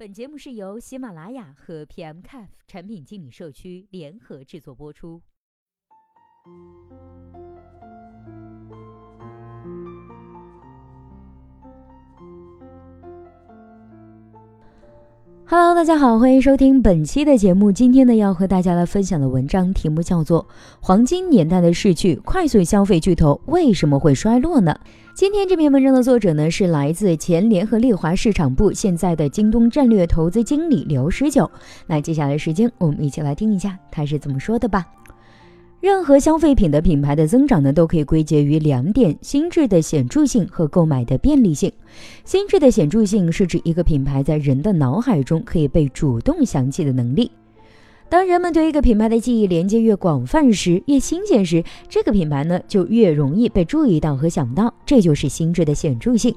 本节目是由喜马拉雅和 PMCAF 产品经理社区联合制作播出。Hello，大家好，欢迎收听本期的节目。今天呢，要和大家来分享的文章题目叫做《黄金年代的逝去，快速消费巨头为什么会衰落呢？》今天这篇文章的作者呢，是来自前联合利华市场部，现在的京东战略投资经理刘十九。那接下来时间，我们一起来听一下他是怎么说的吧。任何消费品的品牌的增长呢，都可以归结于两点：心智的显著性和购买的便利性。心智的显著性是指一个品牌在人的脑海中可以被主动想起的能力。当人们对一个品牌的记忆连接越广泛时，越新鲜时，这个品牌呢就越容易被注意到和想到，这就是心智的显著性。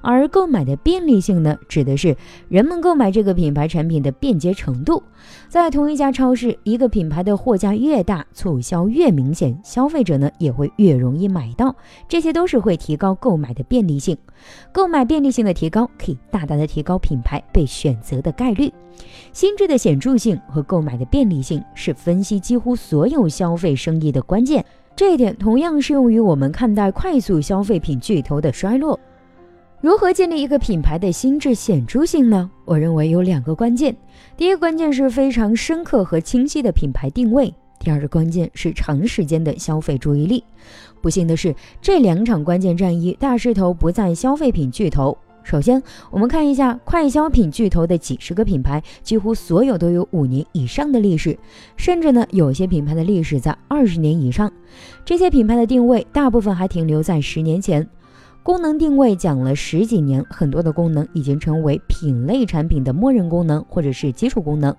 而购买的便利性呢，指的是人们购买这个品牌产品的便捷程度。在同一家超市，一个品牌的货架越大，促销越明显，消费者呢也会越容易买到。这些都是会提高购买的便利性。购买便利性的提高，可以大大的提高品牌被选择的概率。心智的显著性和购买的便利性是分析几乎所有消费生意的关键。这一点同样适用于我们看待快速消费品巨头的衰落。如何建立一个品牌的心智显著性呢？我认为有两个关键。第一个关键是非常深刻和清晰的品牌定位；第二个关键是长时间的消费注意力。不幸的是，这两场关键战役大势头不在消费品巨头。首先，我们看一下快消品巨头的几十个品牌，几乎所有都有五年以上的历史，甚至呢，有些品牌的历史在二十年以上。这些品牌的定位大部分还停留在十年前。功能定位讲了十几年，很多的功能已经成为品类产品的默认功能或者是基础功能。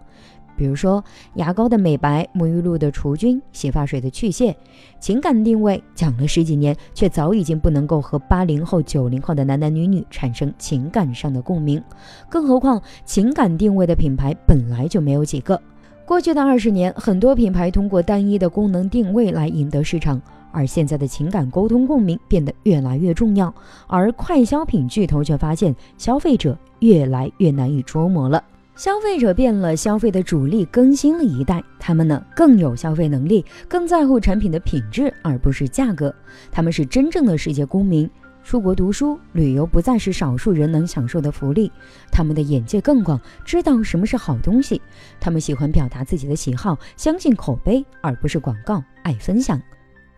比如说牙膏的美白、沐浴露的除菌、洗发水的去屑。情感定位讲了十几年，却早已经不能够和八零后、九零后的男男女女产生情感上的共鸣。更何况情感定位的品牌本来就没有几个。过去的二十年，很多品牌通过单一的功能定位来赢得市场。而现在的情感沟通共鸣变得越来越重要，而快消品巨头却发现消费者越来越难以捉摸了。消费者变了，消费的主力更新了一代，他们呢更有消费能力，更在乎产品的品质而不是价格。他们是真正的世界公民，出国读书、旅游不再是少数人能享受的福利。他们的眼界更广，知道什么是好东西。他们喜欢表达自己的喜好，相信口碑而不是广告，爱分享。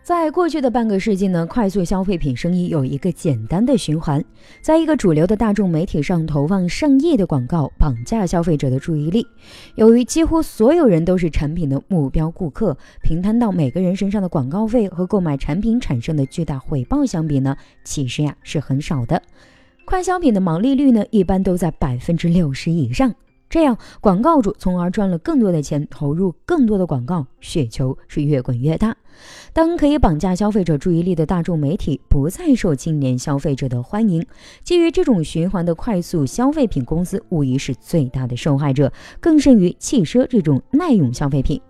在过去的半个世纪呢，快速消费品生意有一个简单的循环，在一个主流的大众媒体上投放上亿的广告，绑架消费者的注意力。由于几乎所有人都是产品的目标顾客，平摊到每个人身上的广告费和购买产品产生的巨大回报相比呢，其实呀是很少的。快消品的毛利率呢，一般都在百分之六十以上。这样，广告主从而赚了更多的钱，投入更多的广告，雪球是越滚越大。当可以绑架消费者注意力的大众媒体不再受青年消费者的欢迎，基于这种循环的快速消费品公司无疑是最大的受害者，更甚于汽车这种耐用消费品。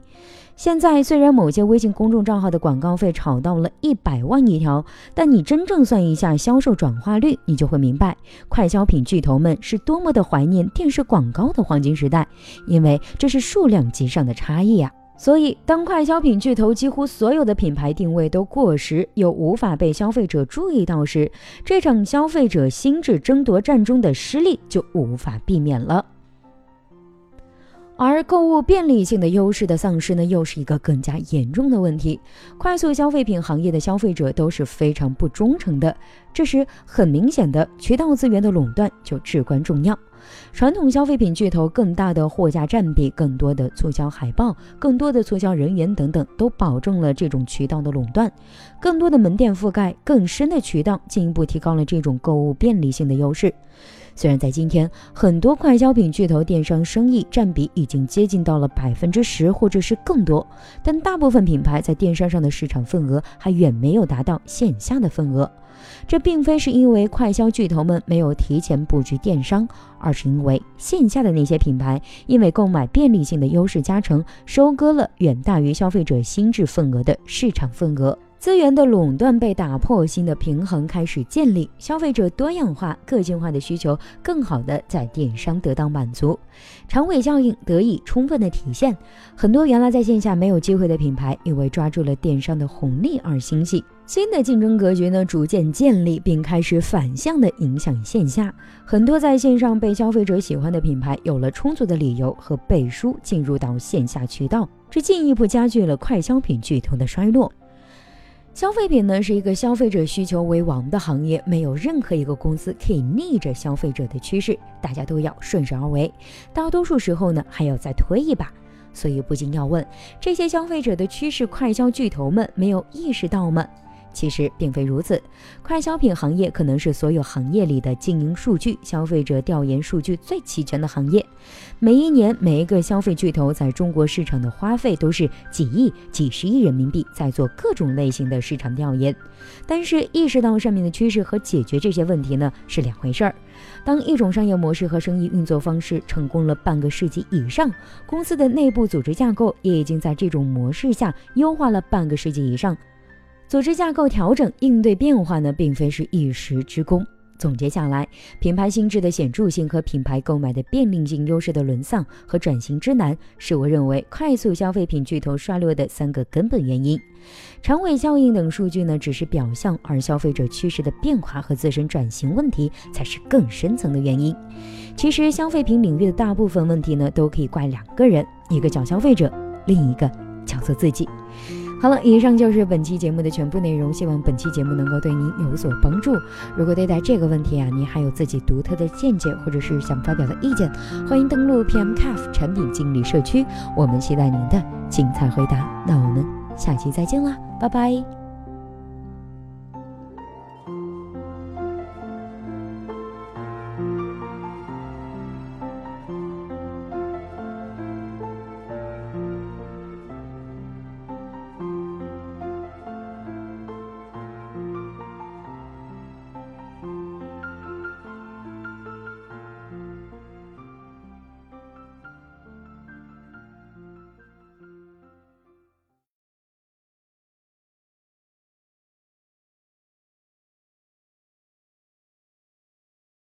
现在虽然某些微信公众账号的广告费炒到了一百万一条，但你真正算一下销售转化率，你就会明白，快消品巨头们是多么的怀念电视广告的黄金时代，因为这是数量级上的差异啊。所以，当快消品巨头几乎所有的品牌定位都过时，又无法被消费者注意到时，这场消费者心智争夺战中的失利就无法避免了。而购物便利性的优势的丧失呢，又是一个更加严重的问题。快速消费品行业的消费者都是非常不忠诚的，这时很明显的渠道资源的垄断就至关重要。传统消费品巨头更大的货架占比、更多的促销海报、更多的促销人员等等，都保证了这种渠道的垄断。更多的门店覆盖、更深的渠道，进一步提高了这种购物便利性的优势。虽然在今天，很多快消品巨头电商生意占比已经接近到了百分之十或者是更多，但大部分品牌在电商上的市场份额还远没有达到线下的份额。这并非是因为快消巨头们没有提前布局电商，而是因为线下的那些品牌因为购买便利性的优势加成，收割了远大于消费者心智份额的市场份额。资源的垄断被打破，新的平衡开始建立，消费者多样化、个性化的需求更好的在电商得到满足，长尾效应得以充分的体现。很多原来在线下没有机会的品牌，因为抓住了电商的红利而兴起。新的竞争格局呢，逐渐建立，并开始反向的影响线下。很多在线上被消费者喜欢的品牌，有了充足的理由和背书进入到线下渠道，这进一步加剧了快消品巨头的衰落。消费品呢，是一个消费者需求为王的行业，没有任何一个公司可以逆着消费者的趋势，大家都要顺势而为。大多数时候呢，还要再推一把。所以不禁要问：这些消费者的趋势，快消巨头们没有意识到吗？其实并非如此，快消品行业可能是所有行业里的经营数据、消费者调研数据最齐全的行业。每一年，每一个消费巨头在中国市场的花费都是几亿、几十亿人民币，在做各种类型的市场调研。但是，意识到上面的趋势和解决这些问题呢，是两回事儿。当一种商业模式和生意运作方式成功了半个世纪以上，公司的内部组织架构也已经在这种模式下优化了半个世纪以上。组织架构调整、应对变化呢，并非是一时之功。总结下来，品牌心智的显著性和品牌购买的便利性优势的沦丧和转型之难，是我认为快速消费品巨头衰落的三个根本原因。长尾效应等数据呢，只是表象，而消费者趋势的变化和自身转型问题才是更深层的原因。其实，消费品领域的大部分问题呢，都可以怪两个人，一个叫消费者，另一个叫做自己。好了，以上就是本期节目的全部内容。希望本期节目能够对您有所帮助。如果对待这个问题啊，您还有自己独特的见解，或者是想发表的意见，欢迎登录 PMCAF 产品经理社区，我们期待您的精彩回答。那我们下期再见啦，拜拜。